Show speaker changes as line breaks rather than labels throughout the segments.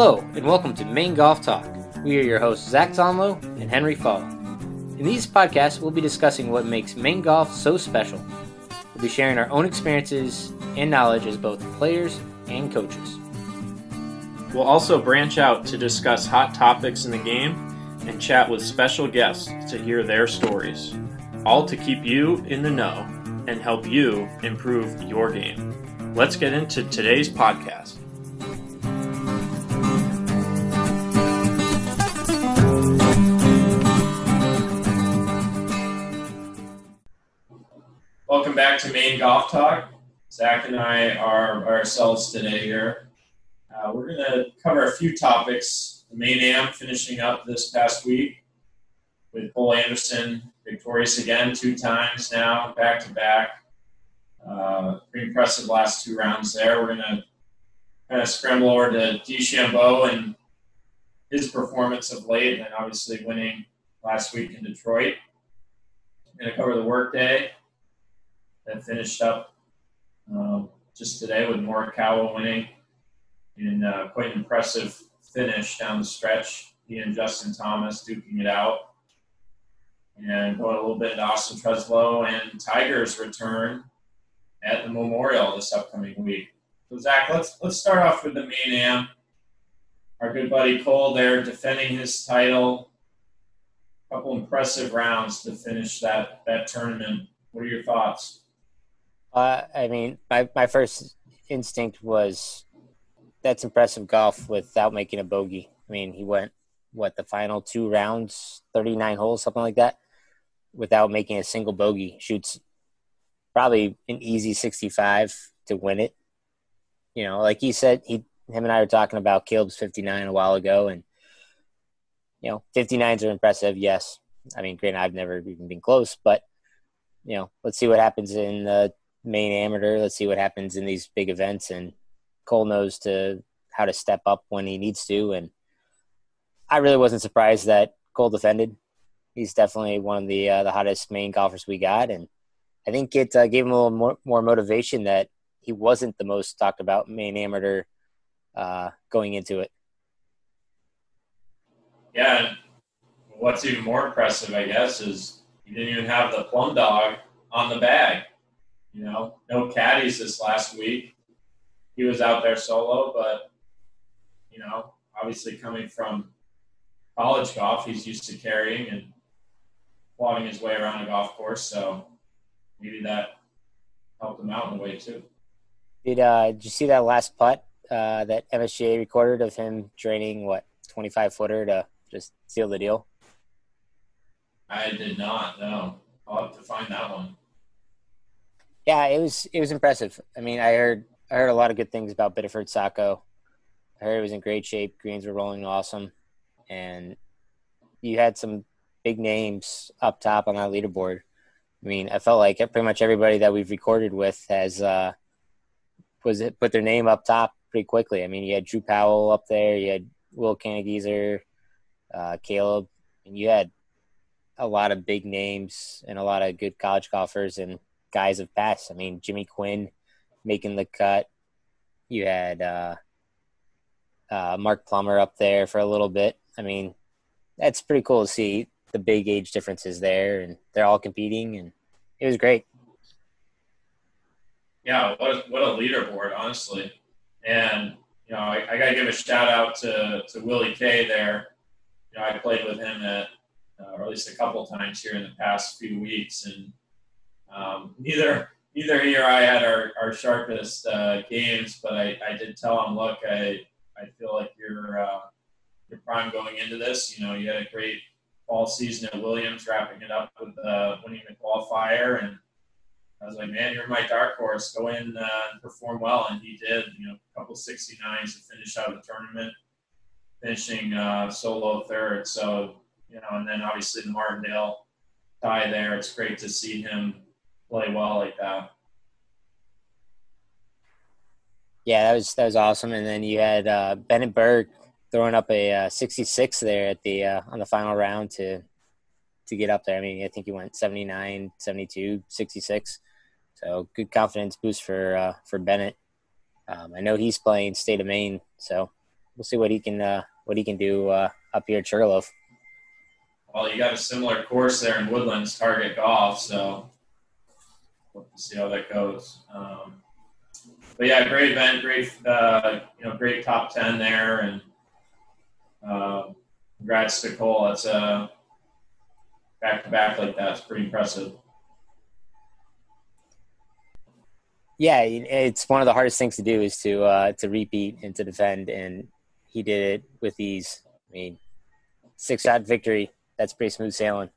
Hello, and welcome to Maine Golf Talk. We are your hosts, Zach Zonlow and Henry Fall. In these podcasts, we'll be discussing what makes Maine golf so special. We'll be sharing our own experiences and knowledge as both players and coaches.
We'll also branch out to discuss hot topics in the game and chat with special guests to hear their stories, all to keep you in the know and help you improve your game. Let's get into today's podcast. Welcome back to Maine Golf Talk. Zach and I are ourselves today here. Uh, we're going to cover a few topics. The Maine Am finishing up this past week with Cole Anderson victorious again two times now, back to back. Pretty impressive last two rounds there. We're going to kind of scramble over to DeChambeau and his performance of late, and obviously winning last week in Detroit. I'm going to cover the workday that finished up um, just today with Morikawa winning in uh, quite an impressive finish down the stretch. He and Justin Thomas duking it out. And going a little bit into Austin Treslow and Tiger's return at the Memorial this upcoming week. So Zach, let's let's start off with the Maine Am. Our good buddy Cole there defending his title. A couple impressive rounds to finish that that tournament. What are your thoughts?
Uh, I mean, my, my first instinct was that's impressive golf without making a bogey. I mean, he went, what, the final two rounds, 39 holes, something like that, without making a single bogey. Shoots probably an easy 65 to win it. You know, like he said, he, him and I were talking about Caleb's 59 a while ago, and, you know, 59s are impressive, yes. I mean, granted, I've never even been close, but, you know, let's see what happens in the Maine amateur. Let's see what happens in these big events. And Cole knows to how to step up when he needs to. And I really wasn't surprised that Cole defended. He's definitely one of the uh, the hottest Maine golfers we got, and I think it uh, gave him a little more, more motivation that he wasn't the most talked about Maine amateur uh, going into it.
Yeah, what's even more impressive, I guess, is he didn't even have the plum dog on the bag. You know, no caddies this last week. He was out there solo, but you know, obviously coming from college golf, he's used to carrying and plodding his way around a golf course. So maybe that helped him out in a way too.
Did uh, did you see that last putt uh, that MSGA recorded of him draining what twenty five footer to just seal the deal?
I did not. No, I'll have to find that one
yeah, it was it was impressive. I mean, I heard I heard a lot of good things about Biddeford Saco. I heard it was in great shape. Greens were rolling awesome, and you had some big names up top on that leaderboard. I mean, I felt like pretty much everybody that we've recorded with has uh, was it put their name up top pretty quickly. I mean, you had Drew Powell up there, you had Will Kannegieser, uh, Caleb, and you had a lot of big names and a lot of good college golfers and guys have passed. I mean, Jimmy Quinn making the cut. You had uh, uh, Mark Plummer up there for a little bit. I mean, that's pretty cool to see the big age differences there, and they're all competing, and it was great.
Yeah, what a, what a leaderboard, honestly. And you know, I, I got to give a shout out to to Willie K there. You know, I played with him at, uh, or at least a couple times here in the past few weeks, and um, neither neither he or I had our, our sharpest uh, games, but I, I did tell him, look, I I feel like you're uh, you're prime going into this. You know, you had a great fall season at Williams, wrapping it up with uh, winning the qualifier, and I was like, man, you're my dark horse. Go in uh, and perform well, and he did. You know, a couple 69s to finish out the tournament, finishing uh, solo third. So you know, and then obviously the Martindale tie there. It's great to see him play well like that.
Yeah, that was that was awesome. And then you had uh, Bennett Berg throwing up a uh, 66 there at the uh, on the final round to to get up there. I mean, I think he went 79, 72, 66. So good confidence boost for uh, for Bennett. Um, I know he's playing state of Maine, so we'll see what he can uh, what he can do uh, up here at Sugarloaf.
Well, you got a similar course there in Woodlands, Target Golf, so we'll see how that goes. Um, but yeah, great event, great uh, you know, great top ten there, and uh, congrats to Cole. That's a back to back like that's pretty impressive.
Yeah, it's one of the hardest things to do is to uh, to repeat and to defend, and he did it with ease. I mean, six shot victory. That's pretty smooth sailing.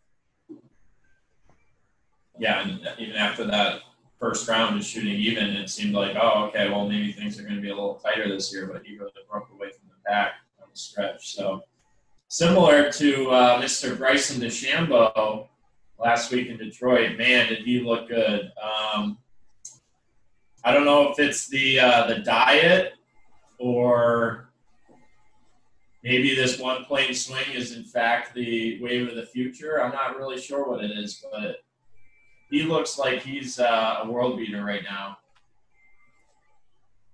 Yeah, and even after that first round of shooting even, it seemed like, oh, okay, well maybe things are going to be a little tighter this year. But he really broke away from the pack on the stretch. So similar to uh, Mr. Bryson DeChambeau last week in Detroit, man, did he look good. Um, I don't know if it's the uh, the diet or maybe this one plane swing is in fact the wave of the future. I'm not really sure what it is, but he looks like he's uh, a world beater right now.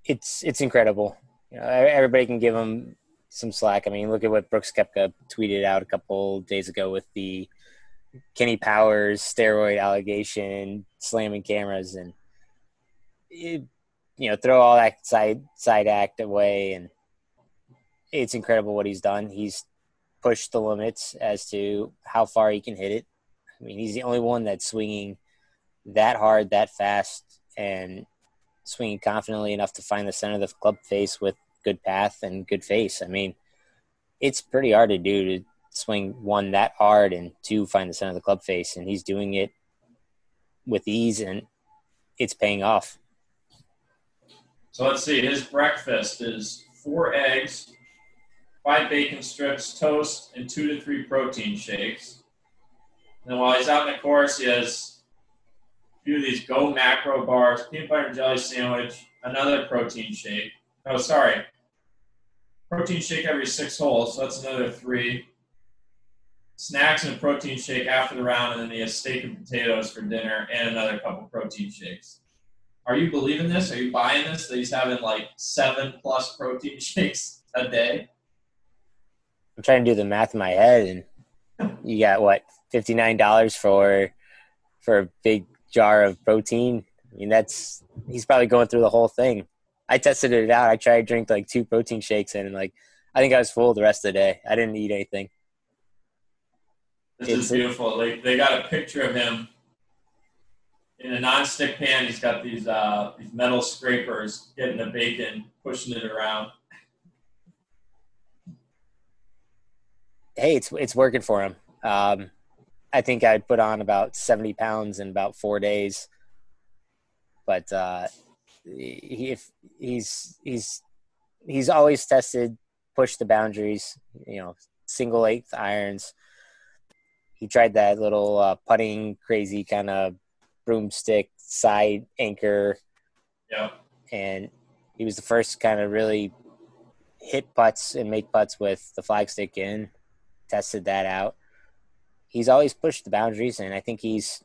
It's it's incredible. You know, everybody can give him some slack. I mean, look at what Brooks Koepka tweeted out a couple days ago with the Kenny Powers steroid allegation, slamming cameras, and it, you know, throw all that side side act away, and it's incredible what he's done. He's pushed the limits as to how far he can hit it. I mean, he's the only one that's swinging that hard, that fast, and swinging confidently enough to find the center of the club face with good path and good face. I mean, it's pretty hard to do to swing one that hard and two find the center of the club face, and he's doing it with ease, and it's paying off.
So let's see. His breakfast is four eggs, five bacon strips, toast, and two to three protein shakes. And while he's out in the course, he has of these Go Macro bars, peanut butter and jelly sandwich, another protein shake. Oh, sorry. Protein shake every six holes, so that's another three. Snacks and a protein shake after the round, and then he has steak and potatoes for dinner and another couple protein shakes. Are you believing this? Are you buying this? That he's having like seven plus protein shakes a day.
I'm trying to do the math in my head, and you got what fifty nine dollars for for a big jar of protein. I mean, that's he's probably going through the whole thing. I tested it out. I tried to drink like two protein shakes, in, and like I think I was full the rest of the day. I didn't eat anything.
This it's, is beautiful. Like they got a picture of him in a non-stick pan, he's got these uh, these metal scrapers getting the bacon, pushing it around.
Hey, it's it's working for him. Um, I think I put on about seventy pounds in about four days, but uh, he, if he's he's he's always tested, pushed the boundaries. You know, single eighth irons. He tried that little uh, putting crazy kind of broomstick side anchor.
Yeah.
And he was the first kind of really hit putts and make putts with the flagstick in. Tested that out. He's always pushed the boundaries, and I think he's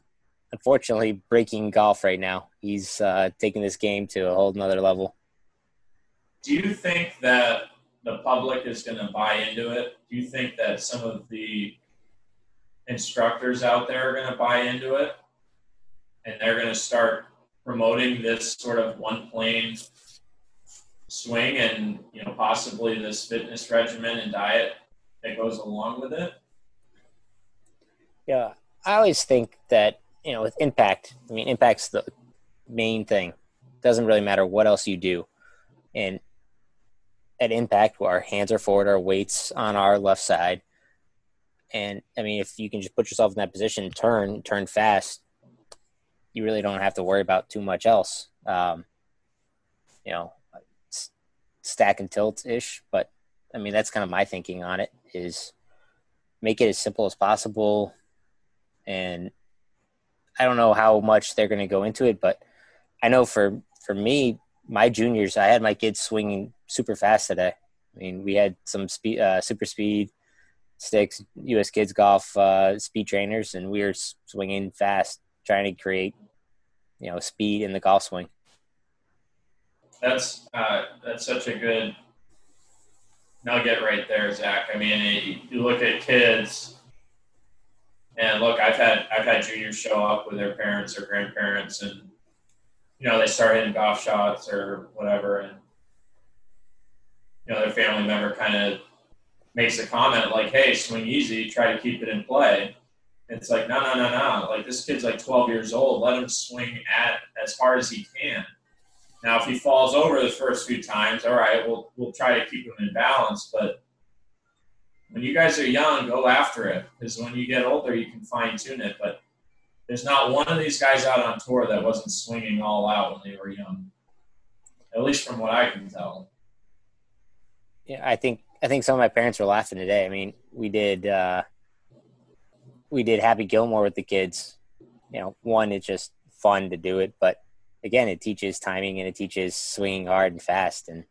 unfortunately breaking golf right now. He's uh, taking this game to a whole nother level.
Do you think that the public is going to buy into it? Do you think that some of the instructors out there are going to buy into it? and they're going to start promoting this sort of one plane swing and you know possibly this fitness regimen and diet that goes along with it
yeah i always think that you know with impact i mean impact's the main thing it doesn't really matter what else you do and at impact our hands are forward our weights on our left side and i mean if you can just put yourself in that position turn turn fast you really don't have to worry about too much else. Um, you know, stack and tilt ish, but I mean that's kind of my thinking on it is make it as simple as possible. And I don't know how much they're going to go into it, but I know for for me, my juniors, I had my kids swinging super fast today. I mean, we had some speed, uh, super speed sticks, U.S. Kids Golf uh, speed trainers, and we were swinging fast trying to create, you know, speed in the golf swing.
That's uh, that's such a good nugget right there, Zach. I mean, you look at kids, and look, I've had I've had juniors show up with their parents or grandparents, and you know they start hitting golf shots or whatever, and you know their family member kind of makes a comment like, "Hey, swing easy, try to keep it in play." It's like, no, no, no, no. Like this kid's like 12 years old. Let him swing at as hard as he can. Now, if he falls over the first few times, all right, we'll we'll try to keep him in balance. But when you guys are young, go after it because when you get older, you can fine tune it. But there's not one of these guys out on tour that wasn't swinging all out when they were young, at least from what I can tell.
Yeah, I think I think some of my parents were laughing today. I mean, we did uh, we did Happy Gilmore with the kids. You know, one it's just fun to do it, but again, it teaches timing and it teaches swinging hard and fast. And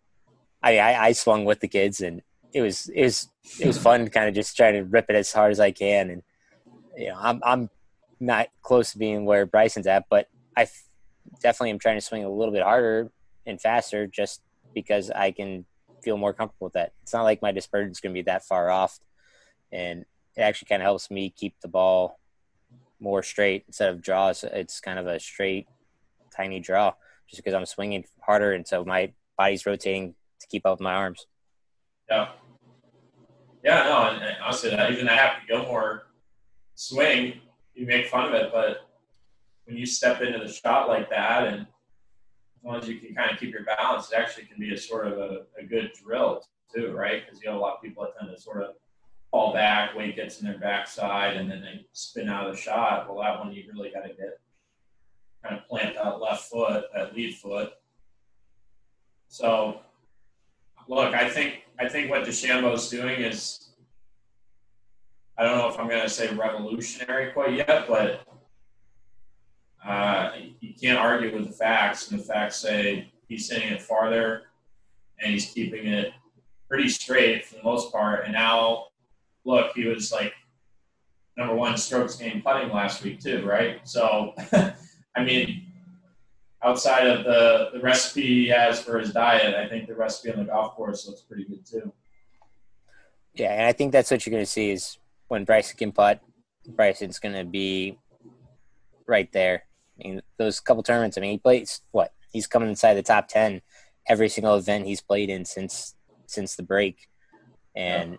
I, I, I swung with the kids, and it was it was it was fun, kind of just trying to rip it as hard as I can. And you know, I'm I'm not close to being where Bryson's at, but I definitely am trying to swing a little bit harder and faster, just because I can feel more comfortable with that. It's not like my dispersion is going to be that far off, and it actually kind of helps me keep the ball more straight instead of draws. It's kind of a straight tiny draw just because I'm swinging harder, and so my body's rotating to keep up with my arms.
Yeah. Yeah, no, and, and honestly, that, even that Happy Gilmore swing, you make fun of it, but when you step into the shot like that, and as long as you can kind of keep your balance, it actually can be a sort of a, a good drill too, right? Because you have a lot of people that tend to sort of fall back, weight gets in their backside, and then they spin out of the shot. Well, that one you really got to get kind of plant that left foot, that lead foot. So, look, I think I think what DeChambeau's doing is, I don't know if I'm going to say revolutionary quite yet, but uh, you can't argue with the facts, and the facts say he's hitting it farther, and he's keeping it pretty straight for the most part. And now, look, he was like number one strokes gained putting last week too, right? So. I mean, outside of the, the recipe he has for his diet, I think the recipe on the golf course looks pretty good too.
Yeah, and I think that's what you're going to see is when Bryson can putt, Bryson's going to be right there. I mean, those couple tournaments. I mean, he plays what? He's coming inside the top ten every single event he's played in since since the break, and yeah.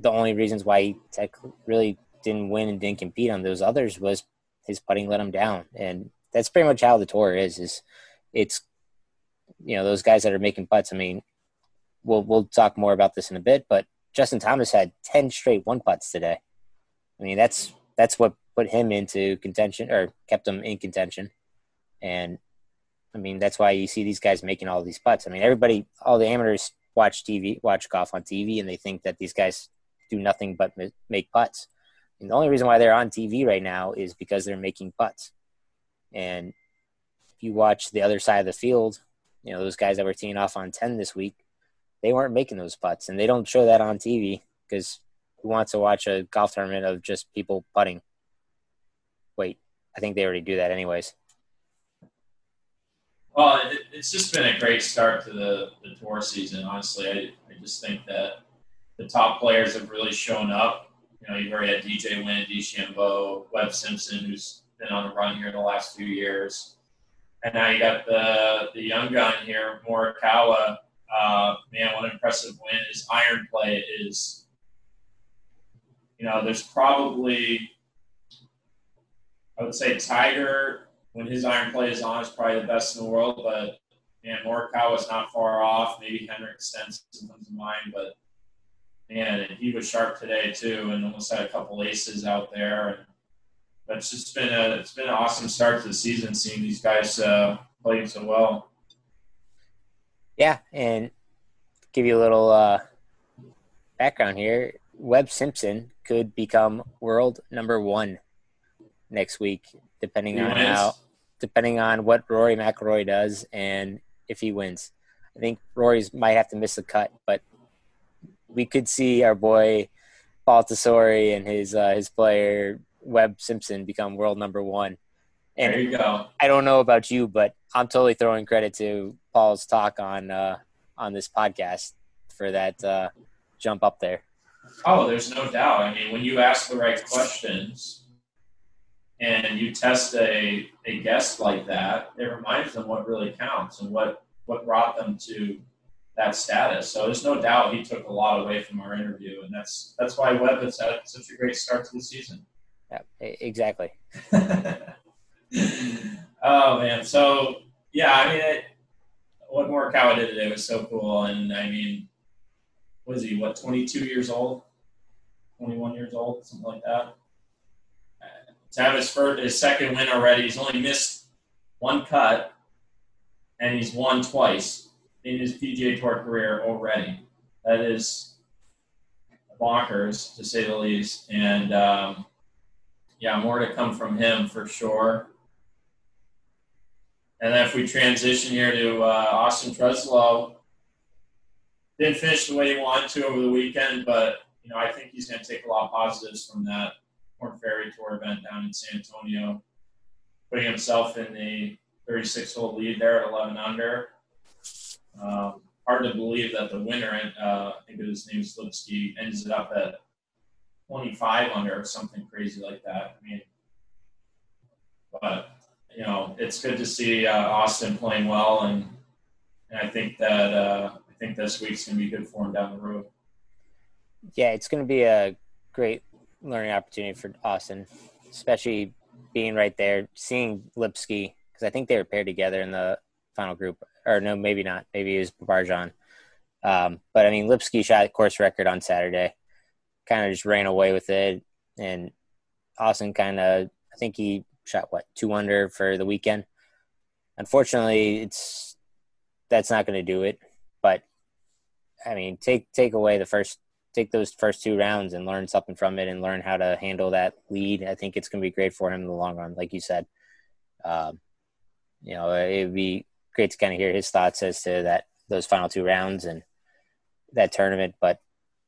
the only reasons why he tech really didn't win and didn't compete on those others was his putting let him down, and that's pretty much how the tour is. Is it's you know those guys that are making putts. I mean, we'll we'll talk more about this in a bit, but Justin Thomas had ten straight one putts today. I mean, that's that's what put him into contention or kept him in contention, and I mean that's why you see these guys making all these putts. I mean, everybody, all the amateurs watch TV, watch golf on TV, and they think that these guys do nothing but make putts. And the only reason why they're on TV right now is because they're making putts. And if you watch the other side of the field, you know, those guys that were teeing off on 10 this week, they weren't making those putts. And they don't show that on TV because who wants to watch a golf tournament of just people putting? Wait, I think they already do that anyways.
Well, it, it's just been a great start to the, the tour season. Honestly, I, I just think that the top players have really shown up you know, you've already had DJ Wynn, DeChambeau, Webb Simpson, who's been on the run here in the last few years. And now you got the the young gun here, Morikawa. Uh, man, what an impressive win! His iron play is, you know, there's probably, I would say Tiger when his iron play is on is probably the best in the world. But man, Morikawa is not far off. Maybe Henrik Stenson comes to mind, but man, he was sharp today too, and almost had a couple aces out there. And it's just been a it's been an awesome start to the season, seeing these guys uh, playing so well.
Yeah, and give you a little uh, background here. Webb Simpson could become world number one next week, depending he on wins. how, depending on what Rory McIlroy does and if he wins. I think Rory's might have to miss the cut, but we could see our boy Paul Tesori and his uh, his player Webb Simpson become world number one.
And there you go.
I don't know about you, but I'm totally throwing credit to Paul's talk on uh, on this podcast for that uh, jump up there.
Oh, there's no doubt. I mean, when you ask the right questions and you test a, a guest like that, it reminds them what really counts and what, what brought them to that status. So there's no doubt he took a lot away from our interview, and that's that's why Webb has had such a great start to the season.
Yeah, exactly.
oh man, so yeah, I mean, it, what Morikawa did today was so cool, and I mean, was he what 22 years old, 21 years old, something like that. To have his first, his second win already, he's only missed one cut, and he's won twice in his PGA Tour career already. That is bonkers to say the least, and um, yeah, more to come from him for sure. And then if we transition here to uh, Austin Treslow, didn't finish the way he wanted to over the weekend, but you know I think he's going to take a lot of positives from that Korn Ferry Tour event down in San Antonio, putting himself in the 36-hole lead there at 11 under. Um, hard to believe that the winner, uh, I think his name is Lipsky, ends it up at 25 under or something crazy like that. I mean, but you know, it's good to see uh, Austin playing well, and and I think that uh, I think this week's gonna be good for him down the road.
Yeah, it's gonna be a great learning opportunity for Austin, especially being right there, seeing Lipsky because I think they were paired together in the final group, or no, maybe not. Maybe it was Barjon. Um, but I mean, Lipsky shot course record on Saturday, kind of just ran away with it, and Austin kind of, I think he shot what two under for the weekend. Unfortunately, it's that's not going to do it. But I mean, take take away the first take those first two rounds and learn something from it and learn how to handle that lead. I think it's going to be great for him in the long run, like you said. Um, you know, it would be great to kind of hear his thoughts as to that those final two rounds and that tournament. But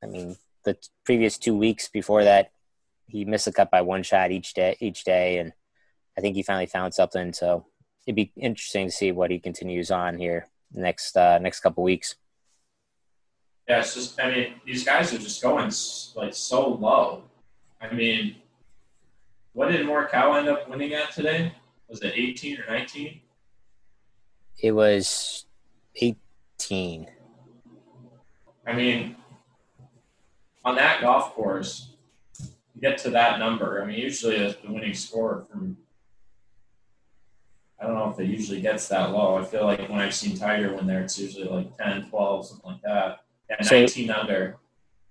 I mean, the previous two weeks before that, he missed a cut by one shot each day, each day, and I think he finally found something. So it'd be interesting to see what he continues on here next uh, next couple weeks.
Yeah, it's just I mean these guys are just going like so low. I mean, what did Morikawa end up winning at today? Was it 18 or 19?
It was 18.
I mean, on that golf course, you get to that number. I mean, usually the winning score from I don't know if it usually gets that low. I feel like when I've seen Tiger win there, it's usually like 10, 12, something like that. So, 19 under.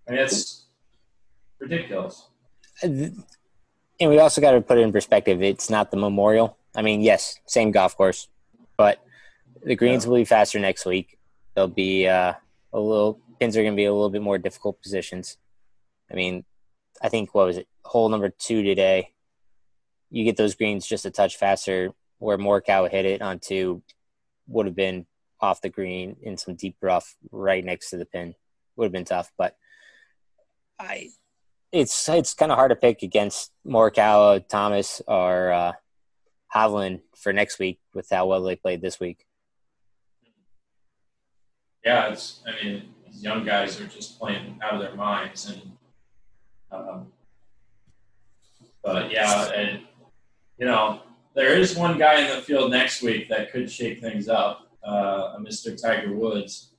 I mean, it's ridiculous.
And we also got to put it in perspective. It's not the Memorial. I mean, yes, same golf course, but the greens yeah. will be faster next week. They'll be uh, a little pins are going to be a little bit more difficult positions. I mean, I think what was it? Hole number two today. You get those greens just a touch faster where Morikawa hit it onto would have been off the green in some deep rough right next to the pin. Would have been tough, but I it's it's kind of hard to pick against Morikawa, Thomas, or uh, Hovland for next week with how well they played this week.
Yeah, it's. I mean, these young guys are just playing out of their minds, and um, but yeah, and you know, there is one guy in the field next week that could shake things up, uh, Mr. Tiger Woods.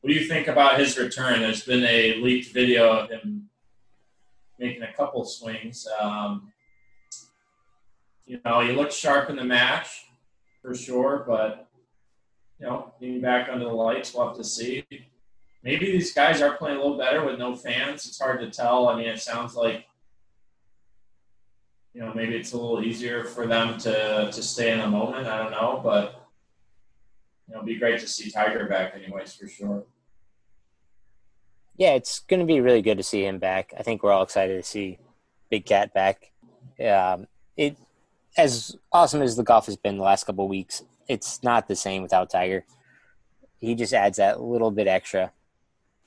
What do you think about his return? There's been a leaked video of him making a couple swings. Um, you know, he looked sharp in the match for sure, but you know, being back under the lights, we'll have to see. Maybe these guys are playing a little better with no fans. It's hard to tell. I mean, it sounds like you know, maybe it's a little easier for them to to stay in the moment. I don't know, but you know, it'd be great to see Tiger back, anyways, for sure.
Yeah, it's going to be really good to see him back. I think we're all excited to see Big Cat back. Um, it as awesome as the golf has been the last couple weeks, it's not the same without Tiger. He just adds that little bit extra.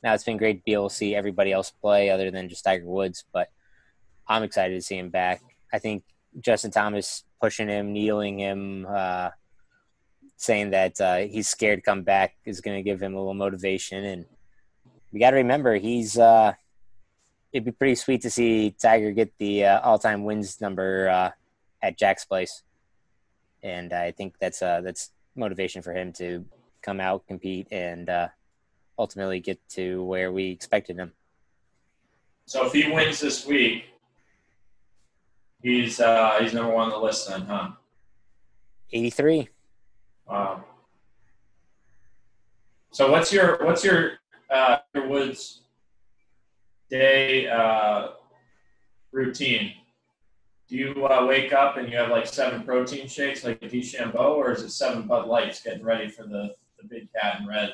Now it's been great to be able to see everybody else play other than just Tiger Woods, but I'm excited to see him back. I think Justin Thomas pushing him, kneeling him, uh, saying that uh, he's scared to come back is going to give him a little motivation. And we got to remember, he's uh, it'd be pretty sweet to see Tiger get the uh, all-time wins number uh, at Jack's place, and I think that's uh, that's motivation for him to come out, compete, and ultimately get to where we expected him.
So if he wins this week, he's uh, he's number one on the list then, huh?
83.
Wow. So what's your what's your uh, your Woods day uh, routine? Do you uh, wake up and you have like seven protein shakes like a DeChambeau, or is it seven Bud Lights getting ready for the, the big cat in red?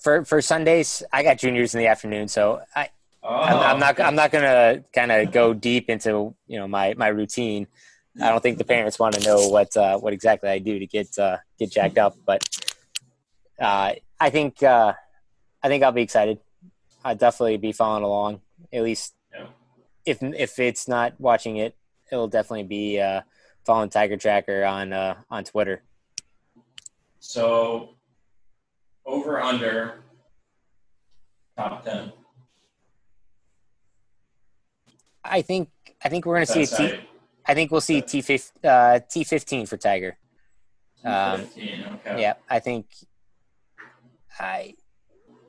For for Sundays, I got juniors in the afternoon, so I
Oh,
I'm, I'm not I'm not gonna kind of go deep into you know my my routine. I don't think the parents want to know what uh, what exactly I do to get uh, get jacked up, but uh, I think uh, I think I'll be excited. I'll definitely be following along. At least
Yeah.
if if it's not watching it, it'll definitely be uh, following Tiger Tracker on uh, on Twitter.
So over under top ten.
I think I think we're gonna see a T.
how
I think we'll see T uh, T fifteen for Tiger. Um,
15, okay.
Yeah, I think I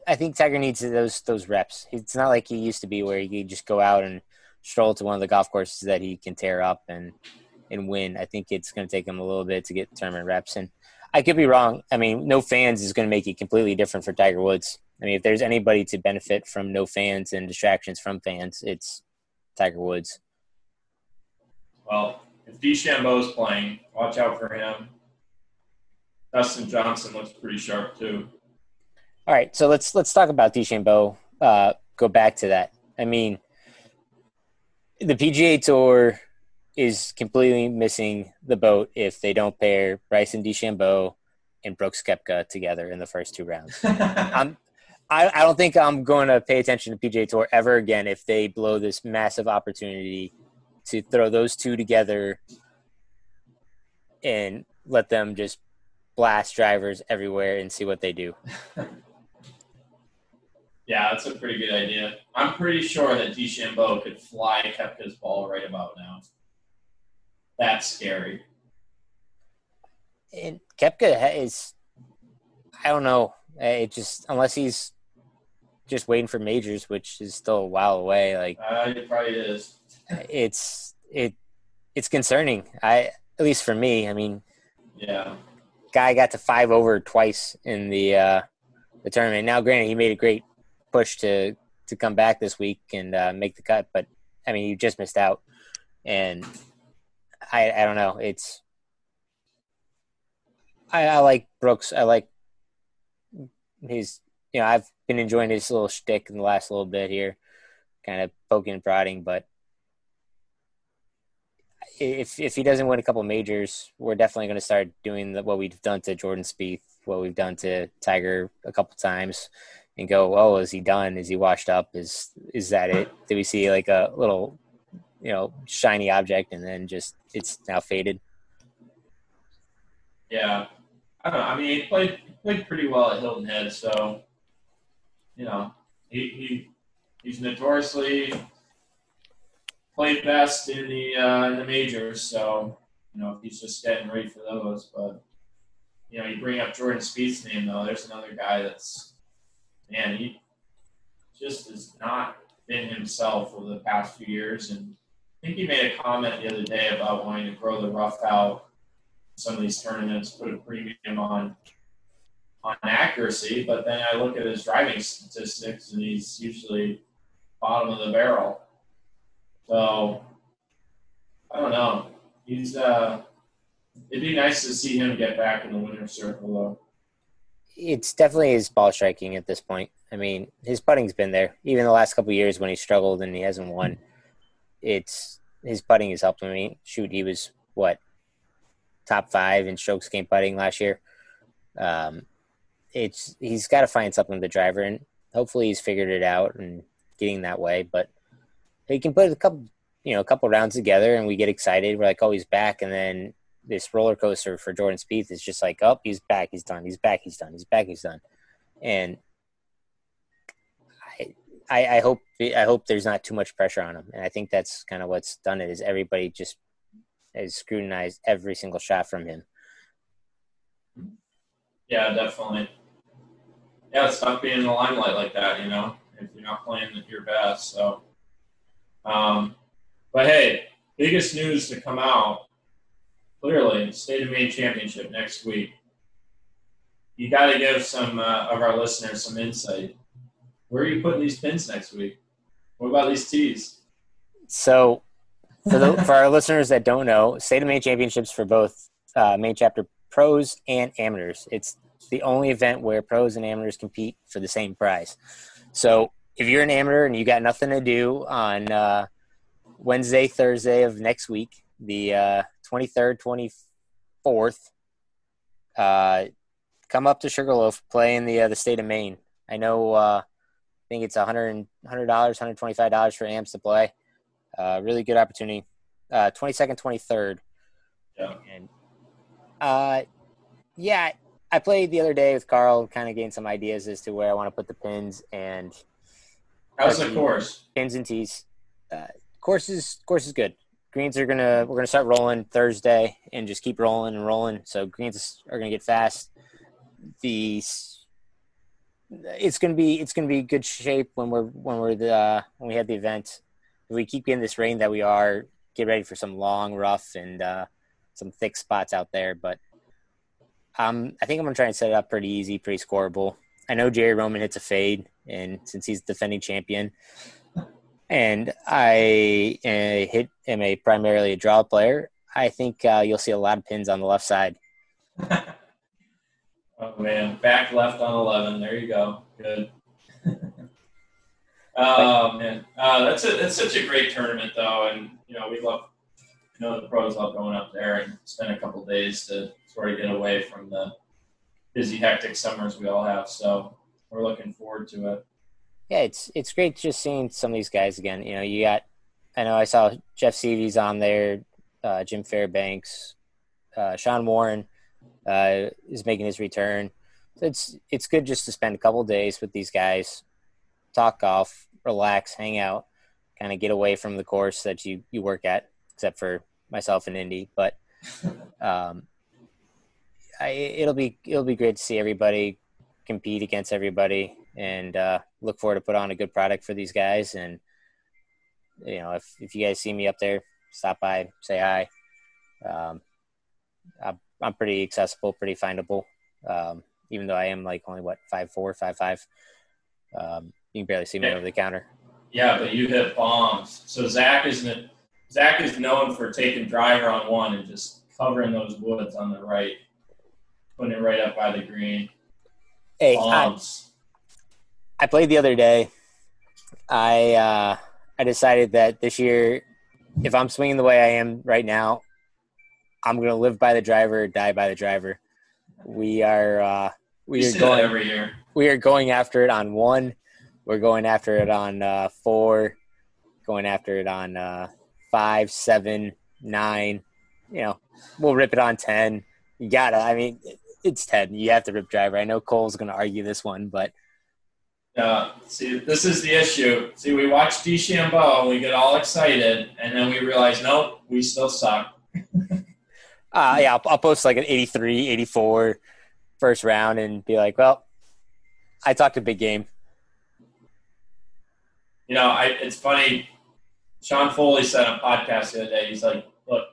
I think Tiger needs those those reps. It's not like he used to be where he could just go out and stroll to one of the golf courses that he can tear up and and win. I think it's going to take him a little bit to get tournament reps. And I could be wrong. I mean, no fans is going to make it completely different for Tiger Woods. I mean, if there's anybody to benefit from no fans and distractions from fans, it's Tiger Woods.
Well, if DeChambeau's playing, watch out for him. Dustin Johnson looks pretty sharp too.
All right, so let's let's talk about DeChambeau. Uh, go back to that. I mean, the PGA Tour is completely missing the boat if they don't pair Bryson DeChambeau and Brooks Koepka together in the first two rounds. I'm, um, I, I don't think I'm going to pay attention to PGA Tour ever again if they blow this massive opportunity to throw those two together and let them just blast drivers everywhere and see what they do.
yeah, that's a pretty good idea. I'm pretty sure that DeChambeau could fly Koepka's ball right about now. That's scary.
And Koepka is, I don't know. Uh, It just unless he's just waiting for majors, which is still a while away. Like
Uh, it probably is.
it's it it's concerning. I at least for me. I mean,
Yeah.
guy got to five over twice in the uh, the tournament. Now, granted, he made a great push to to come back this week and uh, make the cut, but I mean, you just missed out. And I I don't know. It's I, I like Brooks. I like his. You know, I've been enjoying his little shtick in the last little bit here, kind of poking and prodding. But if if he doesn't win a couple majors, we're definitely going to start doing the, what we've done to Jordan Spieth, what we've done to Tiger a couple times, and go, oh, is he done? Is he washed up? Is is that it? Did we see like a little, you know, shiny object, and then just it's now faded?
Yeah. I don't know. I mean, he played played pretty well at Hilton Head, so you know, he, he he's notoriously played best in the uh, in the majors. So you know, he's just getting ready for those. But you know, you bring up Jordan Spieth's name though. There's another guy that's man, he just has not been himself over the past few years. And I think he made a comment the other day about wanting to grow the rough out some of these tournaments put a premium on on accuracy, but then I look at his driving statistics and he's usually bottom of the barrel. So I don't know. He's uh it'd be nice to see him get back in the winner's circle though.
It's definitely his ball striking at this point. I mean, his putting's been there. Even the last couple years when he struggled and he hasn't won, it's his putting has helped me. Shoot, he was what top five in strokes gained putting last year. Um, it's he's got to find something with the driver, and hopefully he's figured it out and getting that way. But he can put a couple, you know, a couple rounds together, and we get excited. We're like, oh, he's back, and then this roller coaster for Jordan Spieth is just like, oh, he's back, he's done, he's back, he's done, he's back, he's done, and I, I, hope I hope there's not too much pressure on him, and I think that's kind of what's done it is everybody just has scrutinized every single shot from him.
Yeah, definitely. Yeah, stop being in the limelight like that, you know, if you're not playing your best. So, um, but hey, biggest news to come out clearly state of Maine championship next week. You got to give some uh, of our listeners some insight. Where are you putting these pins next week? What about these tees?
So, for the, for our listeners that don't know, state of Maine championships for both uh, Maine chapter pros and amateurs. It's the only event where pros and amateurs compete for the same prize. So, if you're an amateur and you got nothing to do on uh, Wednesday, Thursday of next week, the uh, 23rd, 24th, uh, come up to Sugarloaf, play in the uh, the state of Maine. I know. I think it's 100 dollars, 125 dollars for amps to play. Uh, really good opportunity. Uh, 22nd, 23rd.
Yeah.
And uh, yeah, I played the other day with Carl, kind of gained some ideas as to where I want to put the pins and
how's the course?
Pins and tees. Uh, course is course is good. Greens are gonna we're gonna start rolling Thursday and just keep rolling and rolling. So greens are gonna get fast. The it's gonna be it's gonna be good shape when we're when we're the uh, when we have the event. If we keep getting this rain that we are, get ready for some long rough and uh, some thick spots out there. But um, I think I'm gonna try and set it up pretty easy, pretty scoreable. I know Jerry Roman hits a fade, and since he's defending champion, and I uh, hit am a primarily a draw player, I think uh, you'll see a lot of pins on the left side.
oh man, back left on eleven. There you go. Good. oh man, uh, that's a, that's such a great tournament though, and you know we love you know the pros love going up there and spend a couple days to sort of get away from the busy, hectic summers we all have. So we're looking forward to it.
Yeah, it's it's great just seeing some of these guys again. You know, you got I know I saw Jeff Seavy's on there, uh, Jim Fairbanks, uh, Sean Warren uh, is making his return. So it's it's good just to spend a couple days with these guys, talk golf, relax, hang out, kind of get away from the course that you you work at, except for myself and Indy. But um, I, it'll be it'll be great to see everybody compete against everybody and uh, look forward to put on a good product for these guys. And you know, if if you guys see me up there, stop by, say hi. Um, I'm, I'm pretty accessible, pretty findable. Um, even though I am like only what five four, five five. Um, you can barely see me
Yeah.
over the counter.
Yeah, but you hit bombs. So Zach isn't Zach is known for taking driver on one and just covering those woods on the right, putting it right up by the green.
Hey, I,
Bombs.
I played the other day. I uh, I decided that this year, if I'm swinging the way I am right now, I'm gonna live by the driver, die by the driver. We are uh,
We
we are going
every year.
we are going after it on one. We're going after it on uh, four. Going after it on uh, five, seven, nine. You know, we'll rip it on ten. You gotta. I mean, it's ten. You have to rip driver. I know Cole's gonna argue this one, but
Yeah. See, this is the issue. See, we watch DeChambeau, we get all excited, and then we realize, nope, we still suck.
Uh, yeah, I'll, I'll post like an 83, 84 first round and be like, well, I talked a big game.
You know, I, it's funny. Sean Foley said on a podcast the other day, he's like, look,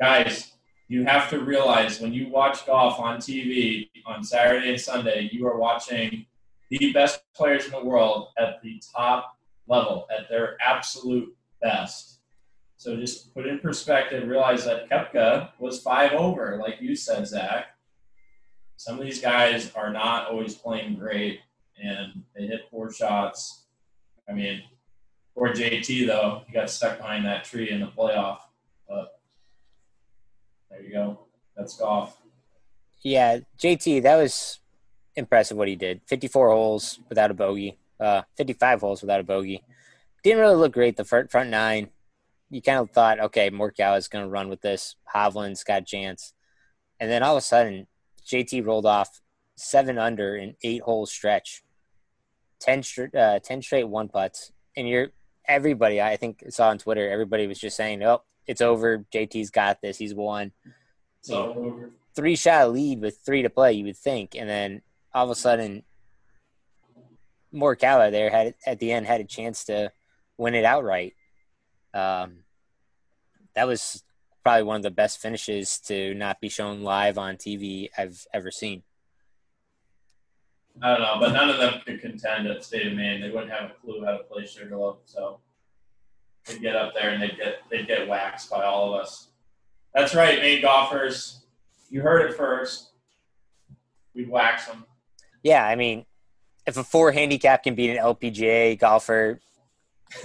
guys, you have to realize when you watch golf on TV on Saturday and Sunday, you are watching the best players in the world at the top level, at their absolute best. So just put in perspective, realize that Koepka was five over, like you said, Zach. Some of these guys are not always playing great, and they hit poor shots. I mean, poor JT though, he got stuck behind that tree in the playoff. But there you go. That's golf.
Yeah, JT, that was impressive what he did. 54 holes without a bogey, uh, 55 holes without a bogey. Didn't really look great the front, front nine. You kind of thought, okay, Morikawa is going to run with this. Hovland's got a chance, and then all of a sudden, JT rolled off seven under in eight hole stretch, 10, uh, 10 straight one putts, and you're everybody. I think saw on Twitter, everybody was just saying, "Oh, it's over. JT's got this. He's won."
So
three shot lead with three to play, you would think, and then all of a sudden, Morikawa there had at the end had a chance to win it outright. Um, that was probably one of the best finishes to not be shown live on TV I've ever seen.
I don't know, but none of them could contend at State of Maine. They wouldn't have a clue how to play Sugarloaf, so they'd get up there and they'd get they'd get waxed by all of us. That's right, Maine golfers. You heard it first. We'd wax them.
Yeah, I mean, if a four handicap can beat an LPGA golfer,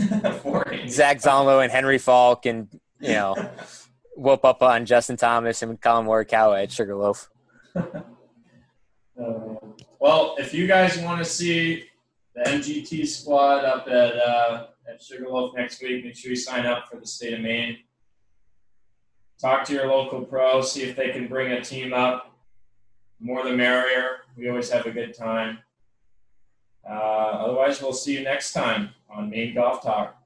Zach Zonlo and Henry Falk and you know whoop up on Justin Thomas and Collin Morikawa at Sugarloaf.
Uh, well, if you guys want to see the MGT squad up at uh, at Sugarloaf next week, make sure you sign up for the state of Maine. Talk to your local pro, see if they can bring a team up. More the merrier. We always have a good time. Uh, otherwise, we'll see you next time on Maine Golf Talk.